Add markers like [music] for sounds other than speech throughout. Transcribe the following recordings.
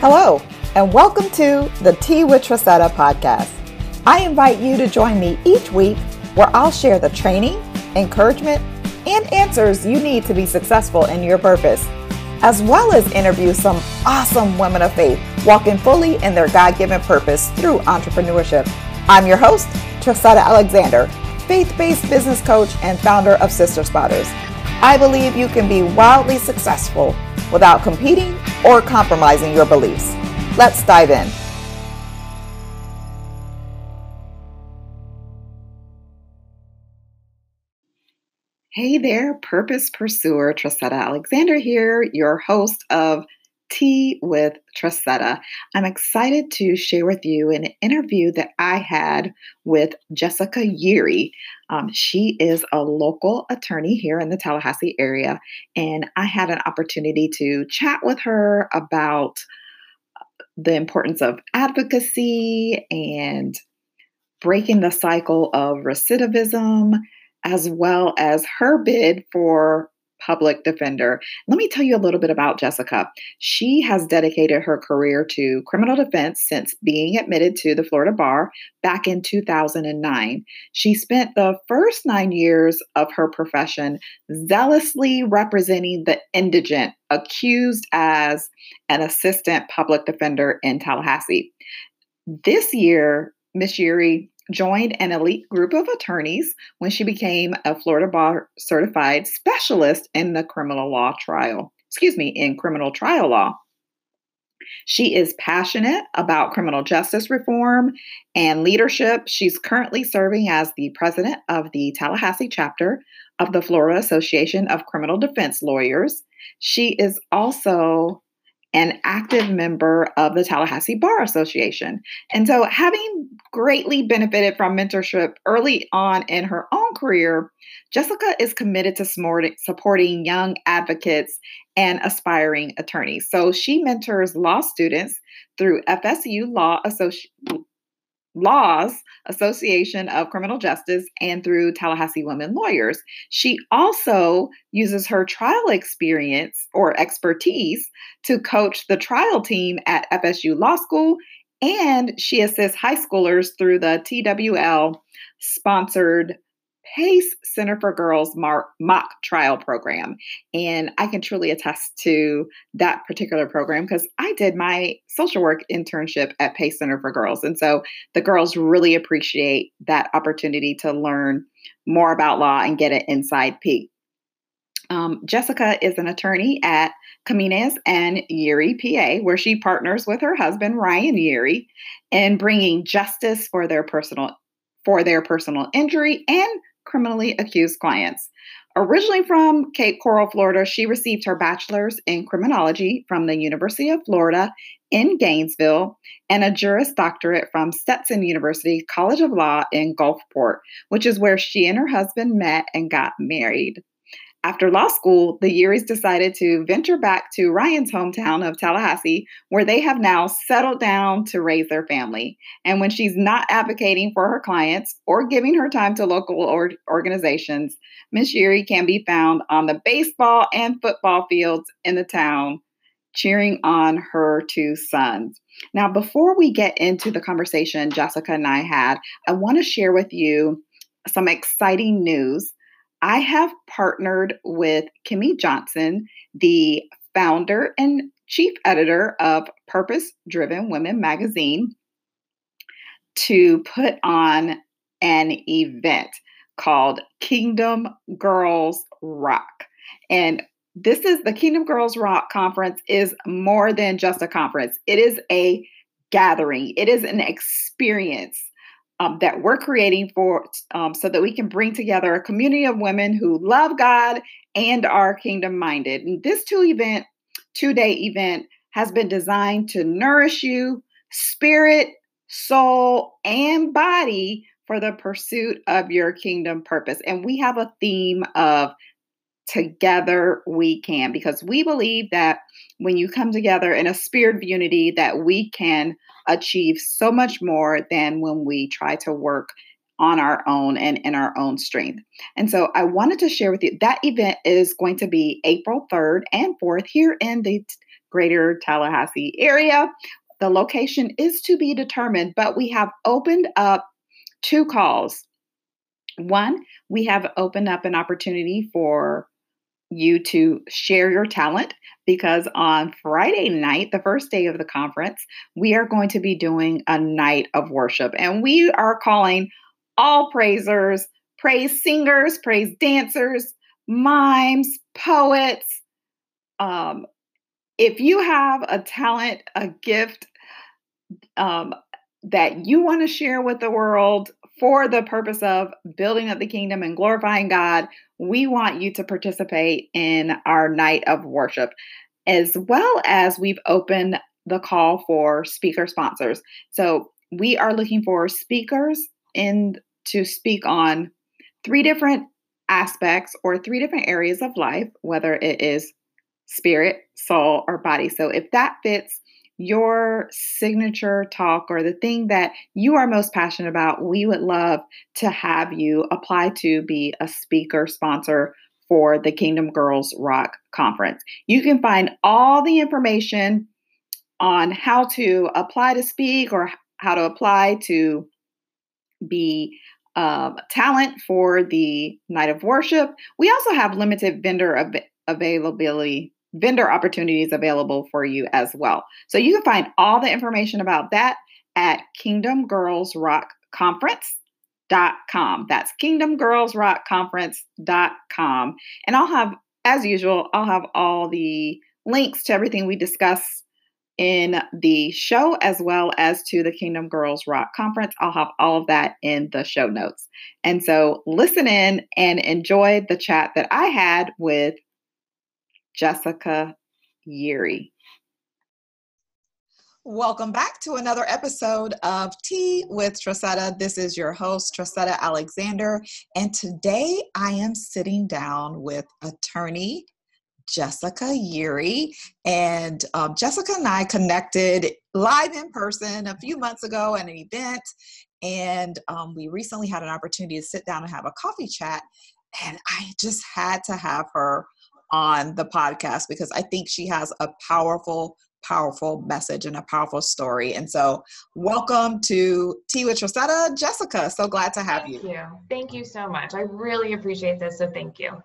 Hello, and welcome to the Tea with Tressetta podcast. I invite you to join me each week where I'll share the training, encouragement, and answers you need to be successful in your purpose, as well as interview some awesome women of faith walking fully in their God given purpose through entrepreneurship. I'm your host, Tressetta Alexander, faith based business coach and founder of Sister Spotters. I believe you can be wildly successful without competing or compromising your beliefs. Let's dive in. Hey there, purpose pursuer. Tressetta Alexander here, your host of Tea with Tressetta. I'm excited to share with you an interview that I had with Jessica Yeary. Um, she is a local attorney here in the Tallahassee area, and I had an opportunity to chat with her about the importance of advocacy and breaking the cycle of recidivism, as well as her bid for public defender. Let me tell you a little bit about Jessica. She has dedicated her career to criminal defense since being admitted to the Florida bar back in 2009. She spent the first nine years of her profession zealously representing the indigent accused as an assistant public defender in Tallahassee. This year, Miss Yeary joined an elite group of attorneys when she became a Florida bar certified specialist in the criminal law trial, excuse me, in criminal trial law. She is passionate about criminal justice reform and leadership. She's currently serving as the president of the Tallahassee chapter of the Florida Association of Criminal Defense Lawyers. She is also an active member of the Tallahassee Bar Association. And so, having greatly benefited from mentorship early on in her own career, Jessica is committed to supporting young advocates and aspiring attorneys. So, she mentors law students through FSU Law Association Laws Association of Criminal Justice and through Tallahassee Women Lawyers. She also uses her trial experience or expertise to coach the trial team at FSU Law School, and she assists high schoolers through the TWL sponsored PACE Center for Girls mock trial program. And I can truly attest to that particular program because I did my social work internship at PACE Center for Girls. And so the girls really appreciate that opportunity to learn more about law and get an inside peek. Um, Jessica is an attorney at Camines and Yeary, PA, where she partners with her husband Ryan Yeary in bringing justice for their personal for their personal injury and criminally accused clients. Originally from Cape Coral, Florida, she received her bachelor's in criminology from the University of Florida in Gainesville and a Juris Doctorate from Stetson University College of Law in Gulfport, which is where she and her husband met and got married. After law school, the Yearys decided to venture back to Ryan's hometown of Tallahassee, where they have now settled down to raise their family. And when she's not advocating for her clients or giving her time to local or- organizations, Miss Yeary can be found on the baseball and football fields in the town, cheering on her two sons. Now, before we get into the conversation Jessica and I had, I want to share with you some exciting news I have partnered with Kimmy Johnson, the founder and chief editor of Purpose Driven Women magazine, to put on an event called Kingdom Girls Rock. And this is the Kingdom Girls Rock conference is more than just a conference. It is a gathering. It is an experience um, that we're creating for um, so that we can bring together a community of women who love God and are kingdom minded. And this two event, two day event, has been designed to nourish you, spirit, soul, and body for the pursuit of your kingdom purpose. And we have a theme of together we can because we believe that when you come together in a spirit of unity that we can achieve so much more than when we try to work on our own and in our own strength. And so I wanted to share with you that event is going to be April 3rd and 4th here in the greater Tallahassee area. The location is to be determined, but we have opened up two calls. One, we have opened up an opportunity for you to share your talent because on Friday night, the first day of the conference, we are going to be doing a night of worship. And we are calling all praisers, praise singers, praise dancers, mimes, poets. Um, if you have a talent, a gift um, that you want to share with the world for the purpose of building up the kingdom and glorifying God, we want you to participate in our night of worship, as well as we've opened the call for speaker sponsors. So we are looking for speakers in to speak on three different aspects or three different areas of life, whether it is spirit, soul, or body. So if that fits your signature talk or the thing that you are most passionate about, we would love to have you apply to be a speaker sponsor for the Kingdom Girls Rock Conference. You can find all the information on how to apply to speak or how to apply to be um, talent for the night of worship. We also have limited vendor av- availability vendor opportunities available for you as well. So you can find all the information about that at Kingdom Girls Rock Conference.com. That's Kingdom Girls Rock Conference.com. And I'll have, as usual, I'll have all the links to everything we discuss in the show as well as to the Kingdom Girls Rock Conference. I'll have all of that in the show notes. And so listen in and enjoy the chat that I had with Jessica Yeary. Welcome back to another episode of Tea with Tressetta. This is your host, Tressetta Alexander, and today I am sitting down with attorney Jessica Yeary. And um, Jessica and I connected live in person a few months ago at an event, and um, we recently had an opportunity to sit down and have a coffee chat. And I just had to have her on the podcast because I think she has a powerful, powerful message and a powerful story. And so, welcome to Tea with Tressetta, Jessica. So glad to have you. Thank you. Thank you so much. I really appreciate this. So, thank you.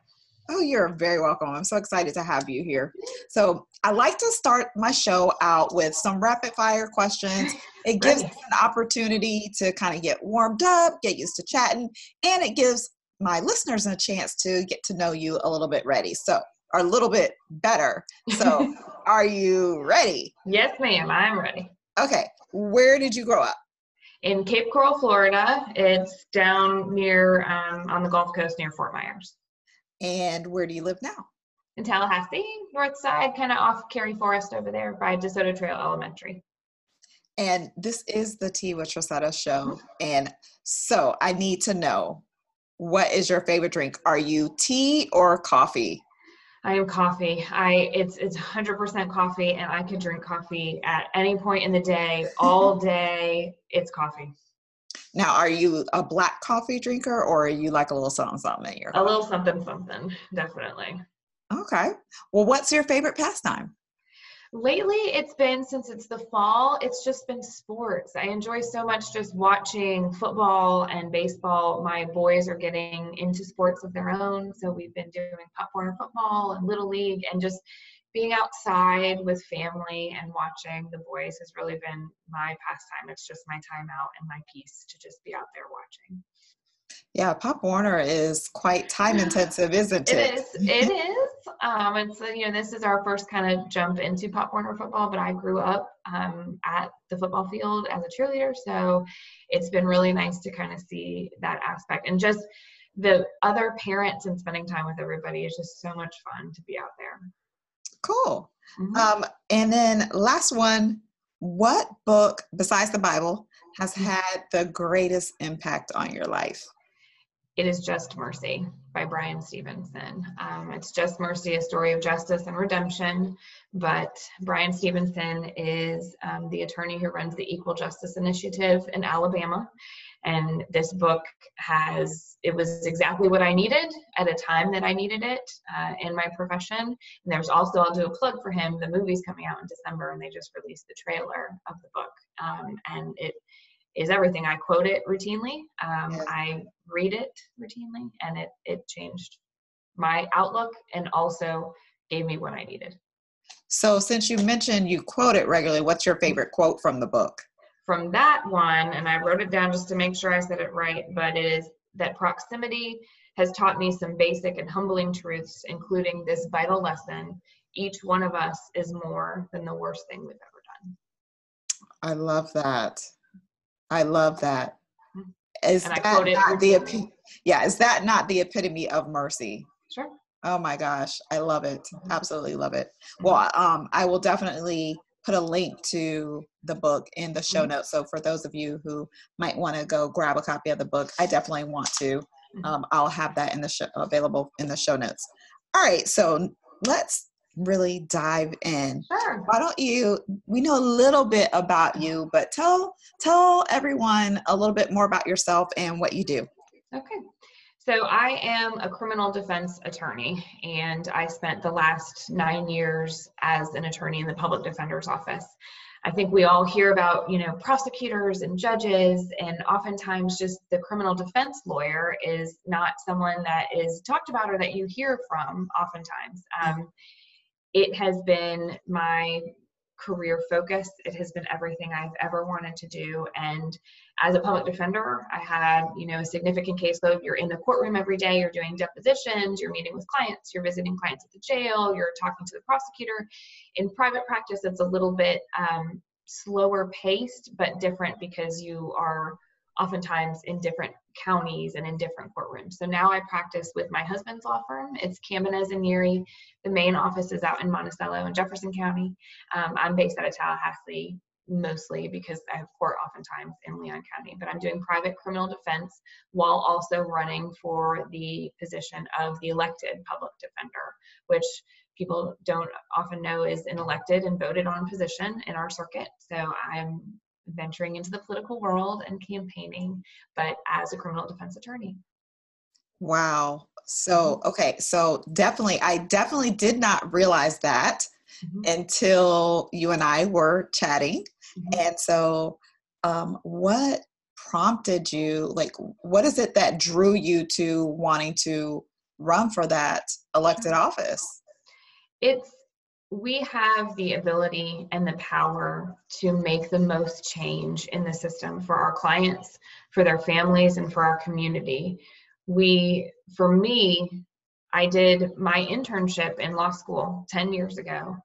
Oh, you're very welcome. I'm so excited to have you here. So, I like to start my show out with some rapid fire questions. It [laughs] gives us an opportunity to kind of get warmed up, get used to chatting, and it gives my listeners a chance to get to know you a little bit ready. So, or a little bit better. So, [laughs] are you ready? Yes, ma'am. I'm ready. Okay. Where did you grow up? In Cape Coral, Florida. It's down near um, on the Gulf Coast near Fort Myers. And where do you live now? In Tallahassee, north side, kind of off Kerry Forest over there by DeSoto Trail Elementary. And this is the Tea with Tressetta show. And so I need to know what is your favorite drink? Are you tea or coffee? I am coffee. I it's it's 100% coffee and I could drink coffee at any point in the day, all [laughs] day. It's coffee. Now, are you a black coffee drinker or are you like a little something something in your A little something something, definitely. Okay. Well, what's your favorite pastime? Lately it's been since it's the fall it's just been sports. I enjoy so much just watching football and baseball. My boys are getting into sports of their own so we've been doing pop warner football and little league and just being outside with family and watching the boys has really been my pastime. It's just my time out and my peace to just be out there watching yeah, Pop Warner is quite time [sighs] intensive, isn't it? It is. It [laughs] is. Um, and so, you know, this is our first kind of jump into Pop Warner football, but I grew up um, at the football field as a cheerleader. So it's been really nice to kind of see that aspect and just the other parents and spending time with everybody is just so much fun to be out there. Cool. Mm-hmm. Um, and then last one, what book besides the Bible has mm-hmm. had the greatest impact on your life? It is Just Mercy by Bryan Stevenson. Um, it's Just Mercy, a story of justice and redemption. But Bryan Stevenson is um, the attorney who runs the Equal Justice Initiative in Alabama. And this book has, it was exactly what I needed at a time that I needed it uh, in my profession. And there's also, I'll do a plug for him, the movie's coming out in December and they just released the trailer of the book. Um, and it is everything. I quote it routinely, um, I read it routinely, and it, it changed my outlook and also gave me what I needed. So, since you mentioned you quote it regularly, what's your favorite quote from the book? From that one, and I wrote it down just to make sure I said it right, but it is that proximity has taught me some basic and humbling truths, including this vital lesson each one of us is more than the worst thing we've ever done. I love that. I love that. Hmm. Is and that not the yeah, is that not the epitome of mercy? Sure. Oh my gosh, I love it. Mm-hmm. Absolutely love it. Mm-hmm. Well, um, I will definitely put a link to the book in the show mm-hmm. notes. So for those of you who might want to go grab a copy of the book, I definitely want to. Mm-hmm. Um, I'll have that in the show available in the show notes. All right, so let's really dive in. Sure. Why don't you? We know a little bit about you, but tell tell everyone a little bit more about yourself and what you do. Okay. So I am a criminal defense attorney, and I spent the last nine years as an attorney in the public defender's office. I think we all hear about, you know, prosecutors and judges, and oftentimes just the criminal defense lawyer is not someone that is talked about or that you hear from. Oftentimes, um, it has been my career focus. It has been everything I've ever wanted to do. And as a public defender, I had, you know, a significant caseload. You're in the courtroom every day, you're doing depositions, you're meeting with clients, you're visiting clients at the jail, you're talking to the prosecutor. In private practice, it's a little bit um, slower paced, but different because you are oftentimes in different counties and in different courtrooms. So now I practice with my husband's law firm. It's Kamenez and Yeary. The main office is out in Monticello in Jefferson County. Um, I'm based out of Tallahassee mostly because I have court oftentimes in Leon County, but I'm doing private criminal defense while also running for the position of the elected public defender, which people don't often know is an elected and voted on position in our circuit. So I'm venturing into the political world and campaigning, but as a criminal defense attorney. Wow. So, mm-hmm. okay. So, definitely, I definitely did not realize that mm-hmm. until you and I were chatting. Mm-hmm. And so, um, what prompted you? Like, what is it that drew you to wanting to run for that elected mm-hmm. office? It's we have the ability and the power to make the most change in the system for our clients, for their families, and for our community. We, for me, I did my internship in law school 10 years ago.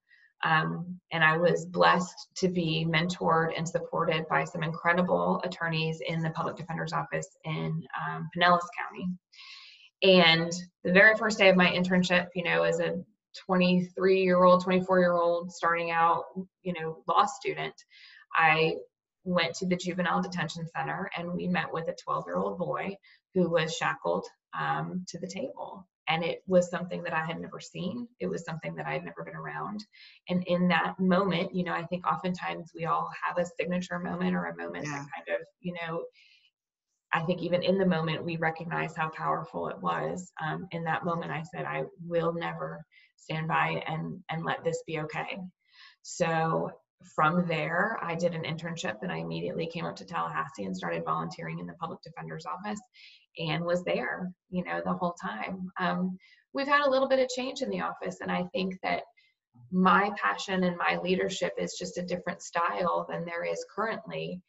Um, and I was blessed to be mentored and supported by some incredible attorneys in the public defender's office in um, Pinellas County. And the very first day of my internship, you know, as a 23 year old 24 year old starting out you know law student i went to the juvenile detention center and we met with a 12 year old boy who was shackled um, to the table and it was something that i had never seen it was something that i had never been around and in that moment you know i think oftentimes we all have a signature moment or a moment yeah. that kind of you know I think even in the moment, we recognize how powerful it was. Um, in that moment, I said, I will never stand by and and let this be okay. So from there i did an internship and i immediately came up to tallahassee and started volunteering in the public defender's office and was there you know the whole time. Um, we've had a little bit of change in the office and i think that my passion and my leadership is just a different style than there is currently.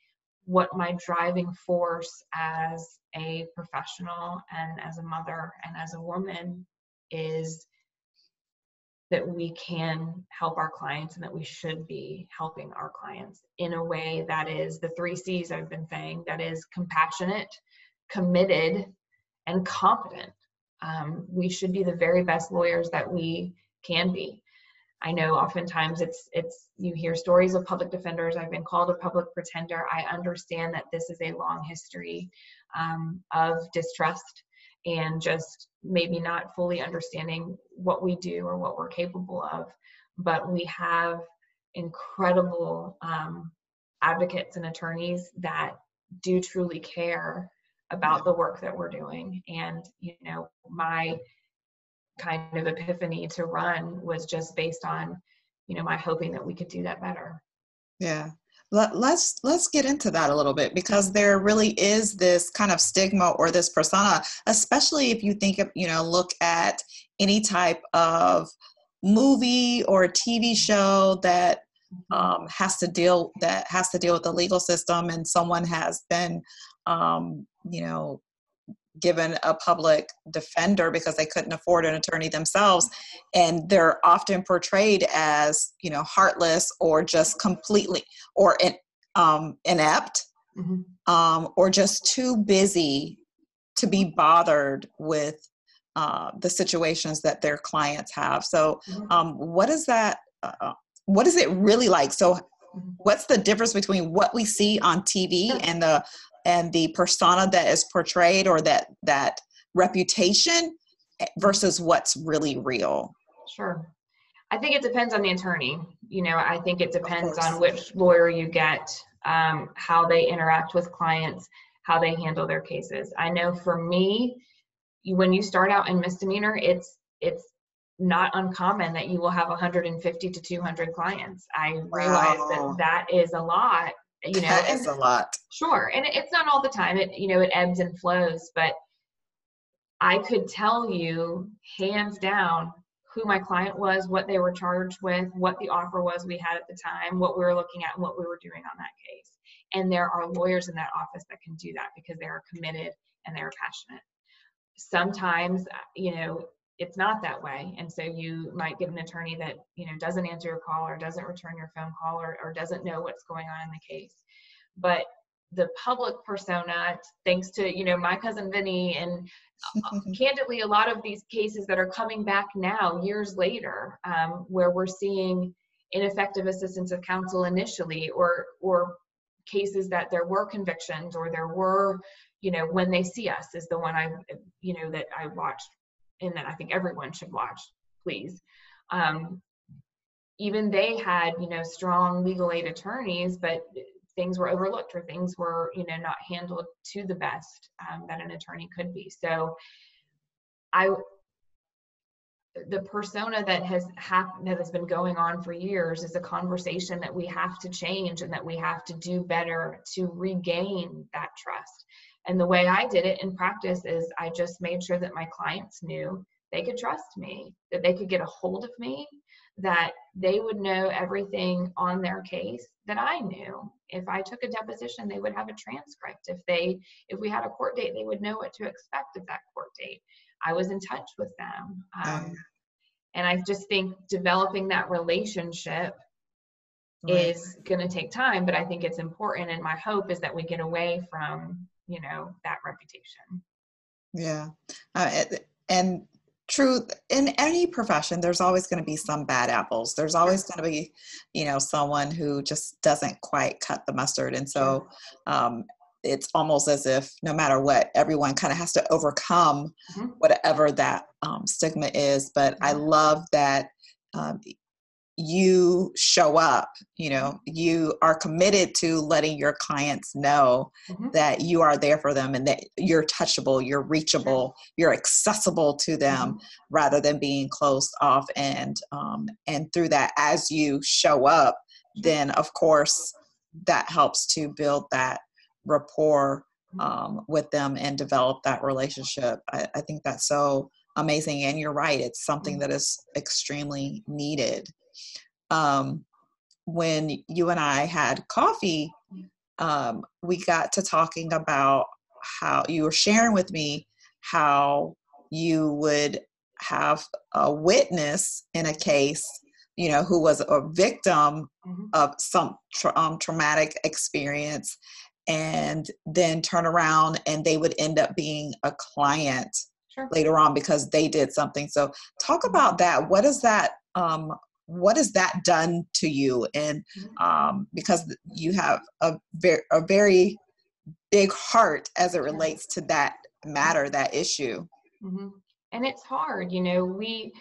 What my driving force as a professional and as a mother and as a woman is that we can help our clients and that we should be helping our clients in a way that is the three C's I've been saying that is compassionate, committed, and competent. Um, we should be the very best lawyers that we can be. I know oftentimes it's it's you hear stories of public defenders. I've been called a public pretender. I understand that this is a long history um, of distrust and just maybe not fully understanding what we do or what we're capable of. But we have incredible um, advocates and attorneys that do truly care about the work that we're doing. And, you know, my kind of epiphany to run was just based on, you know, my hoping that we could do that better. Yeah. Let, let's let's get into that a little bit because there really is this kind of stigma or this persona especially if you think of you know look at any type of movie or tv show that mm-hmm. um, has to deal that has to deal with the legal system and someone has been um, you know given a public defender because they couldn't afford an attorney themselves and they're often portrayed as you know heartless or just completely or in, um, inept mm-hmm. um, or just too busy to be bothered with uh, the situations that their clients have so mm-hmm. um, what is that uh, what is it really like so mm-hmm. what's the difference between what we see on tv and the and the persona that is portrayed or that that reputation versus what's really real. Sure. I think it depends on the attorney. You know i think it depends on which lawyer you get um, how they interact with clients how they handle their cases. I know for me when you start out in misdemeanor it's it's not uncommon that you will have 150 to 200 clients. I realize wow. that that is a lot you know that is a lot. sure and it's not all the time it you know it ebbs and flows but i could tell you hands down who my client was what they were charged with what the offer was we had at the time what we were looking at and what we were doing on that case. And there are lawyers in that office that can do that because they are committed and they are passionate. Sometimes uh, you know it's not that way. And so you might get an attorney that you know doesn't answer your call or doesn't return your phone call or, or doesn't know what's going on in the case. But the public persona thanks to you know my cousin vinny and uh, [laughs] candidly a lot of these cases that are coming back now years later um, where we're seeing ineffective assistance of counsel initially or or cases that there were convictions or there were you know when they see us is the one i you know that i watched and that I think everyone should watch, please. Um, even they had, you know, strong legal aid attorneys, but things were overlooked or things were, you know, not handled to the best um, that an attorney could be. So, I the persona that has happened that has been going on for years is a conversation that we have to change and that we have to do better to regain that trust and the way I did it in practice is I just made sure that my clients knew they could trust me, that they could get a hold of me, that they would know everything on their case that I knew. If I took a deposition, they would have a transcript. If they if we had a court date, they would know what to expect of that court date. I was in touch with them. Um, and I just think developing that relationship right. is going to take time, but I think it's important. And my hope is that we get away from you know that reputation. Yeah. Uh, and truth in any profession there's always going to be some bad apples. There's always going to be you know someone who just doesn't quite cut the mustard and so um, it's almost as if no matter what everyone kind of has to overcome mm-hmm. whatever that um, stigma is but i love that um, you show up you know you are committed to letting your clients know mm-hmm. that you are there for them and that you're touchable you're reachable you're accessible to them mm-hmm. rather than being closed off and um, and through that as you show up then of course that helps to build that rapport mm-hmm. um, with them and develop that relationship I, I think that's so amazing and you're right it's something mm-hmm. that is extremely needed um, when you and I had coffee, um, we got to talking about how you were sharing with me how you would have a witness in a case you know who was a victim mm-hmm. of some tra- um, traumatic experience and then turn around and they would end up being a client sure. later on because they did something so talk mm-hmm. about that what is that um, what has that done to you and mm-hmm. um, because you have a very, a very big heart as it relates to that matter that issue mm-hmm. and it's hard you know we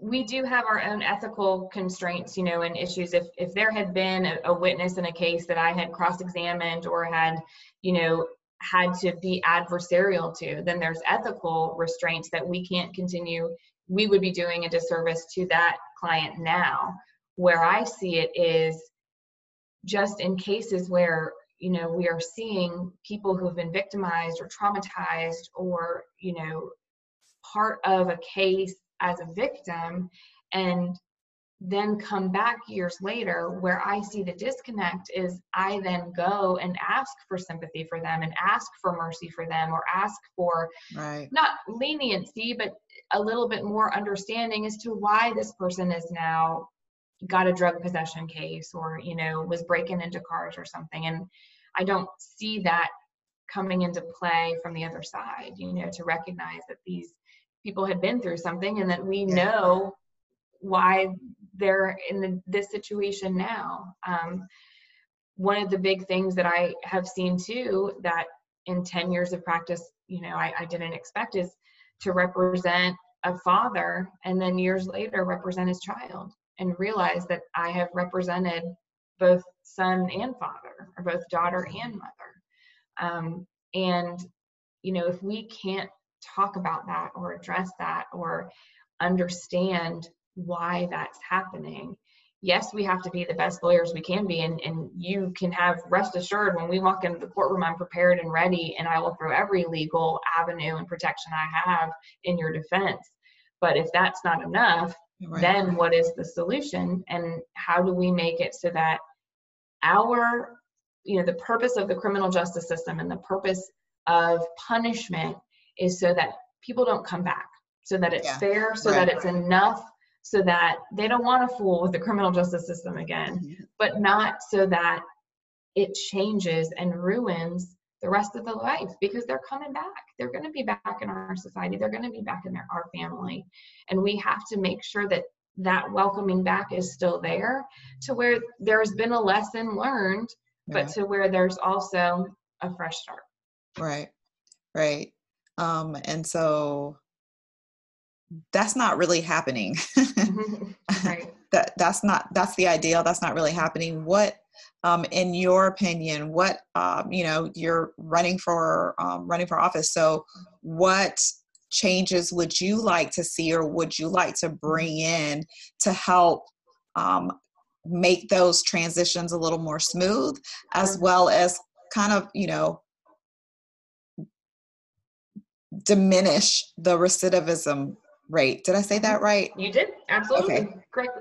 we do have our own ethical constraints, you know, and issues. If if there had been a, a witness in a case that I had cross-examined or had, you know, had to be adversarial to, then there's ethical restraints that we can't continue. We would be doing a disservice to that client now. Where I see it is just in cases where you know we are seeing people who have been victimized or traumatized or you know part of a case as a victim and then come back years later where i see the disconnect is i then go and ask for sympathy for them and ask for mercy for them or ask for right. not leniency but a little bit more understanding as to why this person is now got a drug possession case or you know was breaking into cars or something and i don't see that coming into play from the other side you know to recognize that these people had been through something and that we yeah. know why they're in the, this situation now um, one of the big things that i have seen too that in 10 years of practice you know I, I didn't expect is to represent a father and then years later represent his child and realize that I have represented both son and father, or both daughter and mother. Um, and, you know, if we can't talk about that or address that or understand why that's happening, yes, we have to be the best lawyers we can be. And, and you can have rest assured when we walk into the courtroom, I'm prepared and ready, and I will throw every legal avenue and protection I have in your defense. But if that's not enough, Right. Then what is the solution and how do we make it so that our, you know, the purpose of the criminal justice system and the purpose of punishment is so that people don't come back, so that it's yeah. fair, so right. that it's enough, so that they don't want to fool with the criminal justice system again, but not so that it changes and ruins the rest of the life because they're coming back. They're going to be back in our society. They're going to be back in their, our family. And we have to make sure that that welcoming back is still there to where there's been a lesson learned, yeah. but to where there's also a fresh start. Right, right. Um, and so that's not really happening. [laughs] right. [laughs] that that's not that's the ideal. That's not really happening. What um, in your opinion, what um, you know, you're running for um, running for office. So, what changes would you like to see, or would you like to bring in to help um, make those transitions a little more smooth, as well as kind of you know diminish the recidivism rate. Did I say that mm-hmm. right? You did absolutely okay. correct.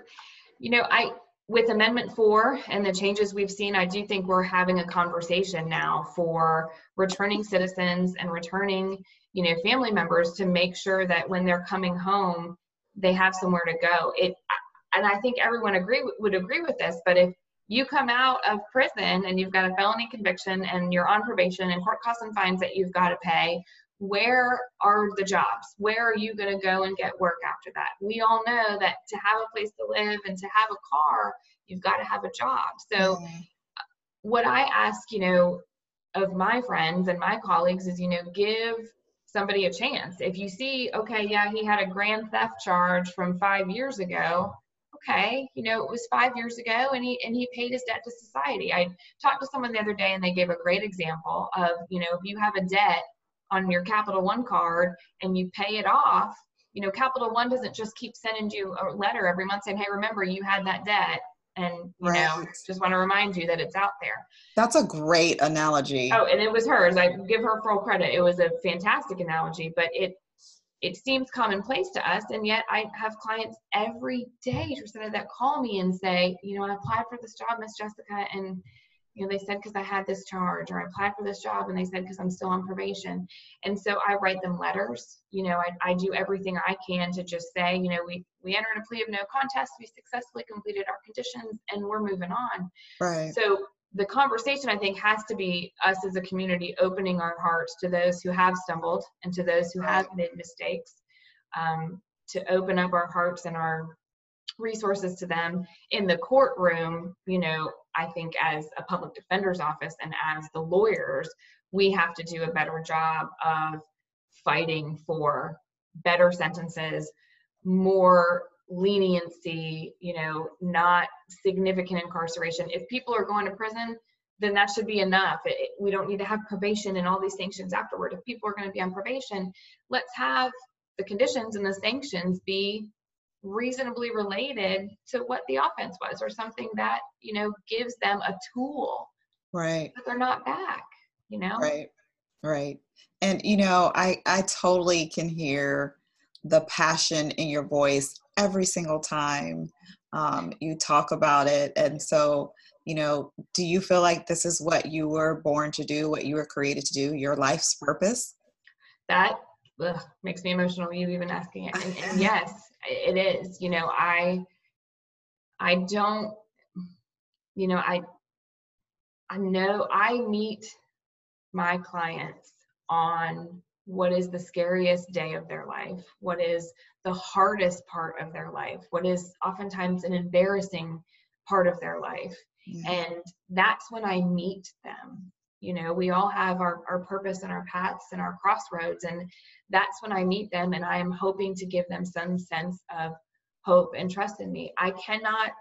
You know, I with Amendment 4 and the changes we've seen, I do think we're having a conversation now for returning citizens and returning, you know, family members to make sure that when they're coming home, they have somewhere to go. It, and I think everyone agree would agree with this. But if you come out of prison and you've got a felony conviction and you're on probation and court costs and fines that you've got to pay, where are the jobs? Where are you going to go and get work after that? We all know that to have a place to live and to have a car, you've got to have a job. So, mm-hmm. what I ask, you know, of my friends and my colleagues is, you know, give somebody a chance. If you see, okay, yeah, he had a grand theft charge from five years ago. Okay, you know, it was five years ago and he and he paid his debt to society. I talked to someone the other day and they gave a great example of, you know, if you have a debt on your Capital One card and you pay it off, you know, Capital One doesn't just keep sending you a letter every month saying, hey, remember you had that debt. And, you right. know, just want to remind you that it's out there. That's a great analogy. Oh, and it was hers. I give her full credit. It was a fantastic analogy, but it, it seems commonplace to us and yet i have clients every day that call me and say you know i applied for this job miss jessica and you know, they said because I had this charge, or I applied for this job and they said because I'm still on probation. And so I write them letters. You know, I, I do everything I can to just say, you know, we we entered a plea of no contest, we successfully completed our conditions, and we're moving on. Right. So the conversation I think has to be us as a community opening our hearts to those who have stumbled and to those who have made mistakes. Um, to open up our hearts and our resources to them in the courtroom you know i think as a public defender's office and as the lawyers we have to do a better job of fighting for better sentences more leniency, you know, not significant incarceration. If people are going to prison, then that should be enough. It, we don't need to have probation and all these sanctions afterward. If people are going to be on probation, let's have the conditions and the sanctions be reasonably related to what the offense was or something that, you know, gives them a tool. Right. But they're not back, you know? Right. Right. And you know, I I totally can hear the passion in your voice every single time um, you talk about it. And so, you know, do you feel like this is what you were born to do, what you were created to do, your life's purpose? That ugh, makes me emotional. You even asking it, and, and [laughs] yes, it is. You know, I I don't. You know, I I know I meet my clients on what is the scariest day of their life, what is the hardest part of their life, what is oftentimes an embarrassing part of their life. Mm-hmm. And that's when I meet them. You know, we all have our, our purpose and our paths and our crossroads. And that's when I meet them. And I am hoping to give them some sense of hope and trust in me. I cannot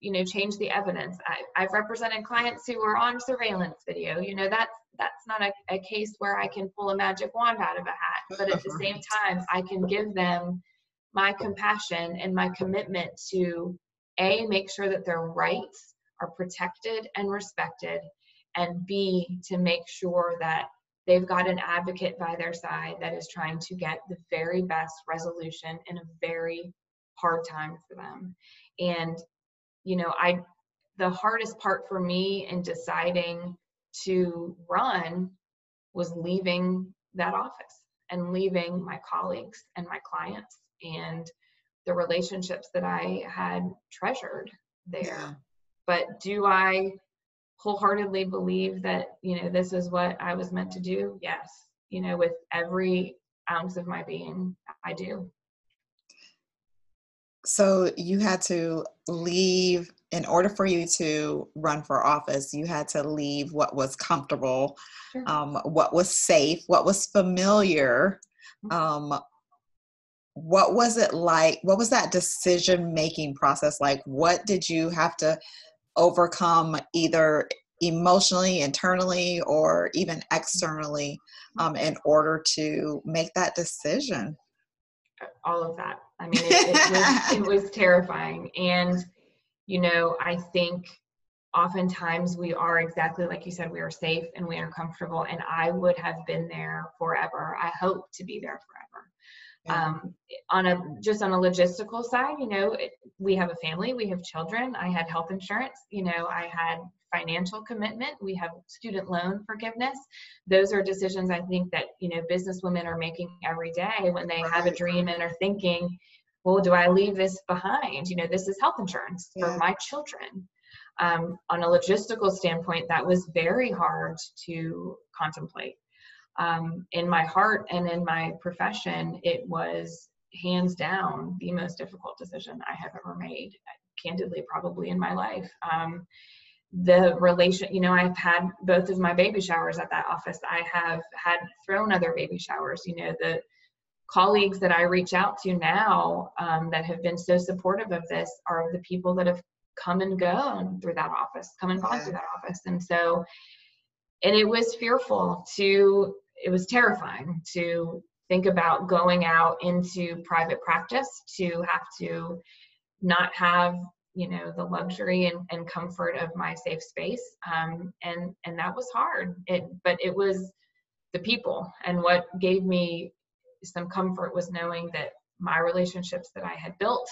you know change the evidence I, have represented clients who were on surveillance video you know that's that's not a, a case where i can pull a magic wand out of a hat but at the [laughs] same time i can give them my compassion and my commitment to a make sure that their rights are protected and respected and b to make sure that they've got an advocate by their side that is trying to get the very best resolution in a very hard time for them and you know i the hardest part for me in deciding to run was leaving that office and leaving my colleagues and my clients and the relationships that I had treasured there. But do I wholeheartedly believe that, you know, this is what I was meant to do? Yes. You know, with every ounce of my being, I do. So you had to leave in order for you to run for office, you had to leave what was comfortable, sure. um, what was safe, what was familiar. Mm-hmm. Um, what was it like? What was that decision making process like? What did you have to overcome either emotionally, internally, or even externally um, in order to make that decision? All of that. I mean, it, it, was, it [laughs] was terrifying. And you know, I think oftentimes we are exactly like you said, we are safe and we are comfortable. And I would have been there forever. I hope to be there forever. Yeah. Um, on a just on a logistical side, you know, it, we have a family, we have children. I had health insurance. You know, I had financial commitment. We have student loan forgiveness. Those are decisions I think that you know business women are making every day when they have a dream and are thinking, well, do I leave this behind? You know, this is health insurance yeah. for my children. Um, on a logistical standpoint, that was very hard to contemplate. Um, in my heart and in my profession, it was hands down the most difficult decision I have ever made, candidly, probably in my life. Um, the relation, you know, I've had both of my baby showers at that office. I have had thrown other baby showers, you know, the colleagues that I reach out to now um, that have been so supportive of this are the people that have come and gone through that office, come and gone through that office. And so, and it was fearful to, it was terrifying to think about going out into private practice, to have to not have you know the luxury and, and comfort of my safe space um, and and that was hard it but it was the people and what gave me some comfort was knowing that my relationships that I had built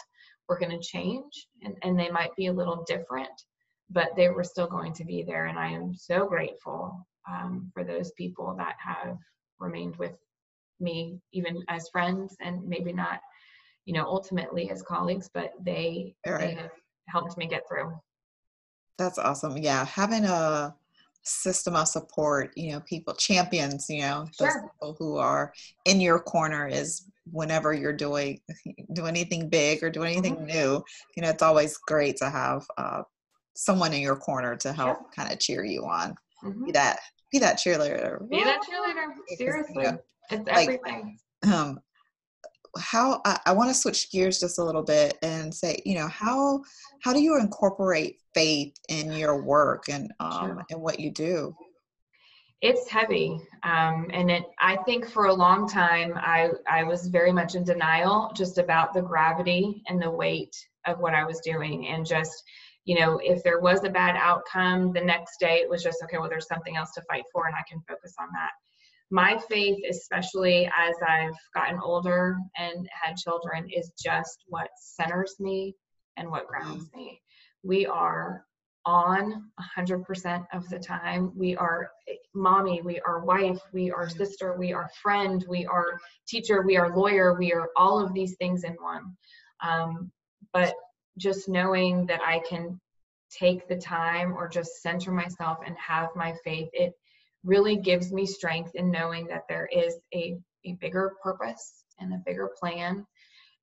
were going to change and, and they might be a little different, but they were still going to be there. And I am so grateful um, for those people that have remained with me, even as friends, and maybe not, you know, ultimately as colleagues, but they, right. they have helped me get through. That's awesome. Yeah. Having a, system of support you know people champions you know sure. those people who are in your corner is whenever you're doing [laughs] do anything big or do anything mm-hmm. new you know it's always great to have uh, someone in your corner to help sure. kind of cheer you on mm-hmm. be that be that cheerleader be that cheerleader seriously you know, it's everything like, um how I, I want to switch gears just a little bit and say, you know, how how do you incorporate faith in your work and um, sure. and what you do? It's heavy, um, and it. I think for a long time, I I was very much in denial just about the gravity and the weight of what I was doing, and just you know, if there was a bad outcome, the next day it was just okay. Well, there's something else to fight for, and I can focus on that my faith, especially as I've gotten older and had children, is just what centers me and what grounds mm. me. We are on 100% of the time. We are mommy, we are wife, we are mm. sister, we are friend, we are teacher, we are lawyer, we are all of these things in one. Um, but just knowing that I can take the time or just center myself and have my faith, it really gives me strength in knowing that there is a, a bigger purpose and a bigger plan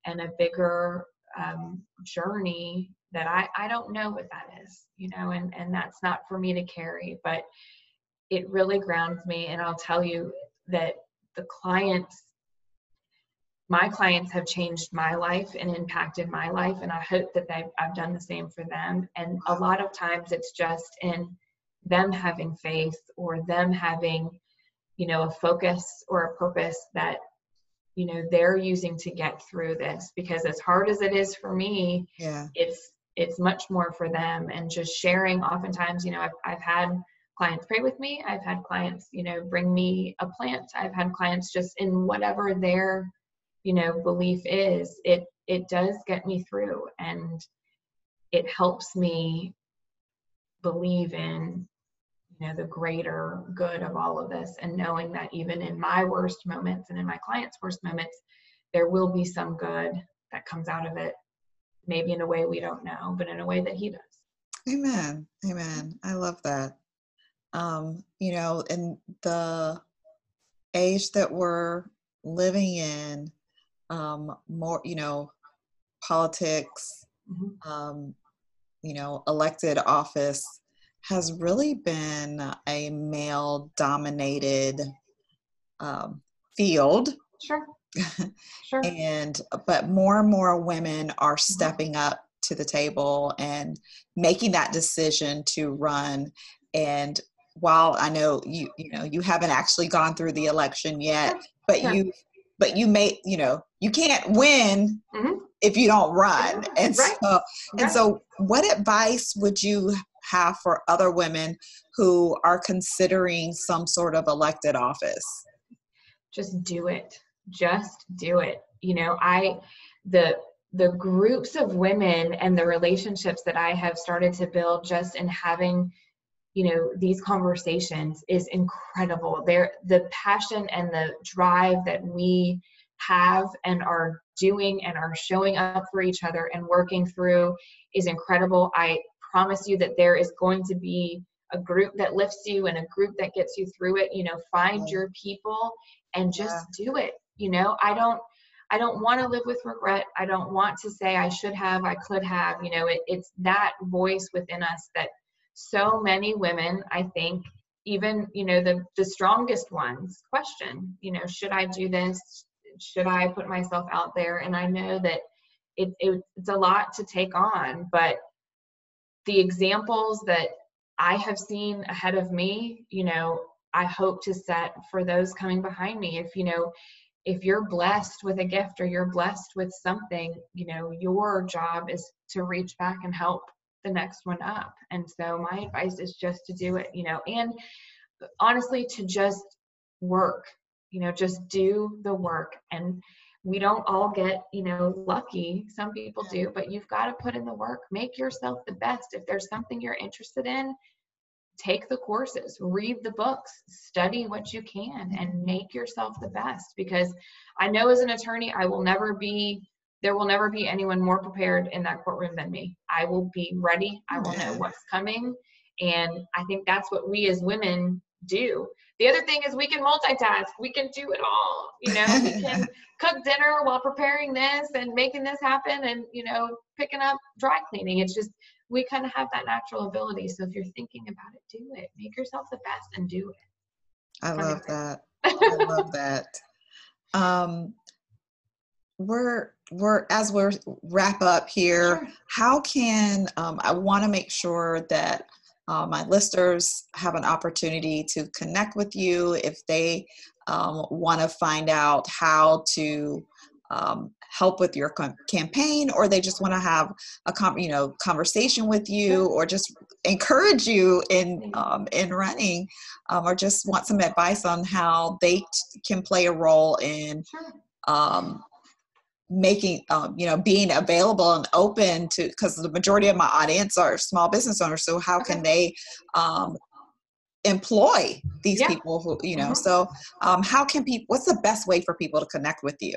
and a bigger um, journey that I, I don't know what that is, you know, and, and that's not for me to carry, but it really grounds me. And I'll tell you that the clients, my clients have changed my life and impacted my life. And I hope that they've, I've done the same for them. And a lot of times it's just in them having faith or them having you know a focus or a purpose that you know they're using to get through this because as hard as it is for me yeah it's it's much more for them and just sharing oftentimes you know i've, I've had clients pray with me i've had clients you know bring me a plant i've had clients just in whatever their you know belief is it it does get me through and it helps me believe in you know the greater good of all of this and knowing that even in my worst moments and in my clients worst moments there will be some good that comes out of it maybe in a way we don't know but in a way that he does. Amen. Amen. I love that. Um you know in the age that we're living in um more you know politics mm-hmm. um you know elected office has really been a male dominated um, field. Sure. [laughs] Sure. and but more and more women are mm-hmm. stepping up to the table and making that decision to run and while I know you you know you haven't actually gone through the election yet, but yeah. you but you may you know you can't win mm-hmm. if you don't run, and right. so and right. so what advice would you have for other women who are considering some sort of elected office? Just do it. Just do it. You know, I, the, the groups of women and the relationships that I have started to build just in having you know these conversations is incredible. There the passion and the drive that we have and are doing and are showing up for each other and working through is incredible. I promise you that there is going to be a group that lifts you and a group that gets you through it. You know find your people and just yeah. do it. You know i don't i don't want to live with regret. I don't want to say i should have i could have. You know it, it's that voice within us that so many women i think even you know the the strongest ones question you know should i do this should i put myself out there and i know that it, it it's a lot to take on but the examples that I have seen ahead of me, you know, I hope to set for those coming behind me. If, you know, if you're blessed with a gift or you're blessed with something, you know, your job is to reach back and help the next one up. And so my advice is just to do it, you know, and honestly to just work, you know, just do the work. And we don't all get you know lucky. Some people do but you've got to put in the work. Make yourself the best. If there's something you're interested in take the courses read the books study what you can and make yourself the best. Because i know as an attorney i will never be there will never be anyone more prepared in that courtroom than me i will be ready i will know what's coming and i think that's what we as women do the other thing is we can multitask. We can do it all. You know, we [laughs] can cook dinner while preparing this and making this happen and, you know, picking up dry cleaning. It's just, we kind of have that natural ability. So if you're thinking about it, do it. Make yourself the best and do it. I love that. [laughs] I love that. Um, we're we're as we're wrap up here sure. how can um, i want to make sure that uh, my listeners have an opportunity to connect with you if they um, want to find out how to um, help with your campaign or they just want to have a com- you know conversation with you or just encourage you in um, in running um, or just want some advice on how they t- can play a role in um, making um, you know being available and open to because the majority of my audience are small business owners so how can they um, employ these yeah. people who you know mm-hmm. so um, how can people what's the best way for people to connect with you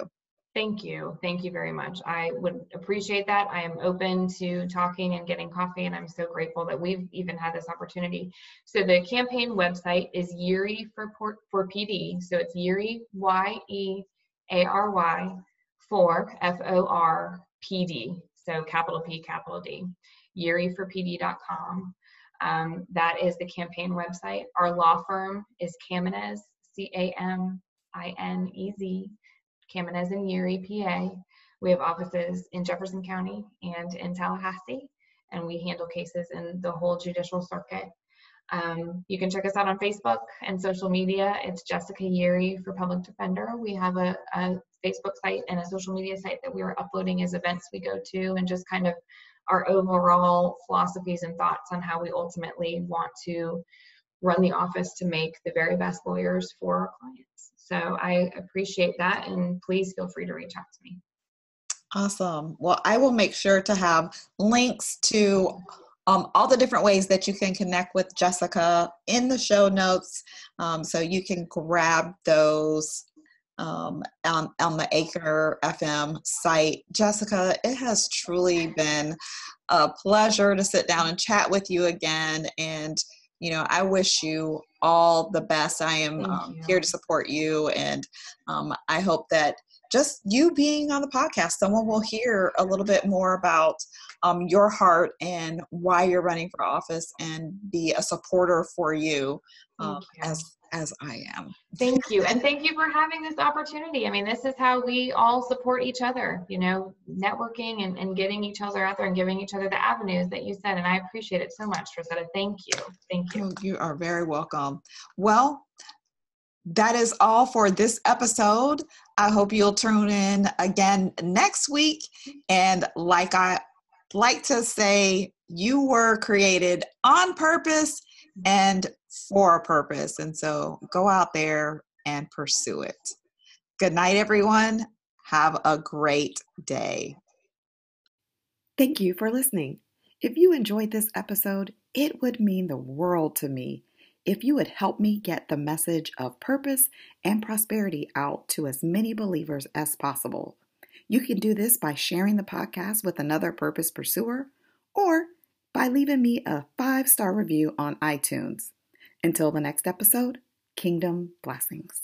Thank you. Thank you very much. I would appreciate that. I am open to talking and getting coffee, and I'm so grateful that we've even had this opportunity. So the campaign website is Yeary for Port, for PD. So it's Yeary Y E A R Y for F O R P D. So capital P, capital D. YearyForPD.com. Um, that is the campaign website. Our law firm is Caminez, C A M I N E Z Caminez and Yeary, PA. We have offices in Jefferson County and in Tallahassee, and we handle cases in the whole judicial circuit. Um, you can check us out on Facebook and social media. It's Jessica Yeary for Public Defender. We have a, a Facebook site and a social media site that we are uploading as events we go to and just kind of our overall philosophies and thoughts on how we ultimately want to run the office to make the very best lawyers for our clients. So I appreciate that and please feel free to reach out to me. Awesome. Well, I will make sure to have links to um, all the different ways that you can connect with Jessica in the show notes. Um, so you can grab those um, on, on the Anchor FM site. Jessica, it has truly been a pleasure to sit down and chat with you again. And you know, I wish you all the best. I am um, here to support you, and um, I hope that just you being on the podcast, someone will hear a little bit more about um, your heart and why you're running for office, and be a supporter for you, um, you. as as I am. Thank you. And thank you for having this opportunity. I mean, this is how we all support each other, you know, networking and, and getting each other out there and giving each other the avenues that you said. And I appreciate it so much, Rosetta. Thank you. Thank you. Oh, you are very welcome. Well, that is all for this episode. I hope you'll tune in again next week. And like I like to say, you were created on purpose and for a purpose. And so go out there and pursue it. Good night, everyone. Have a great day. Thank you for listening. If you enjoyed this episode, it would mean the world to me if you would help me get the message of purpose and prosperity out to as many believers as possible. You can do this by sharing the podcast with another purpose pursuer or by leaving me a five star review on iTunes. Until the next episode, Kingdom Blessings.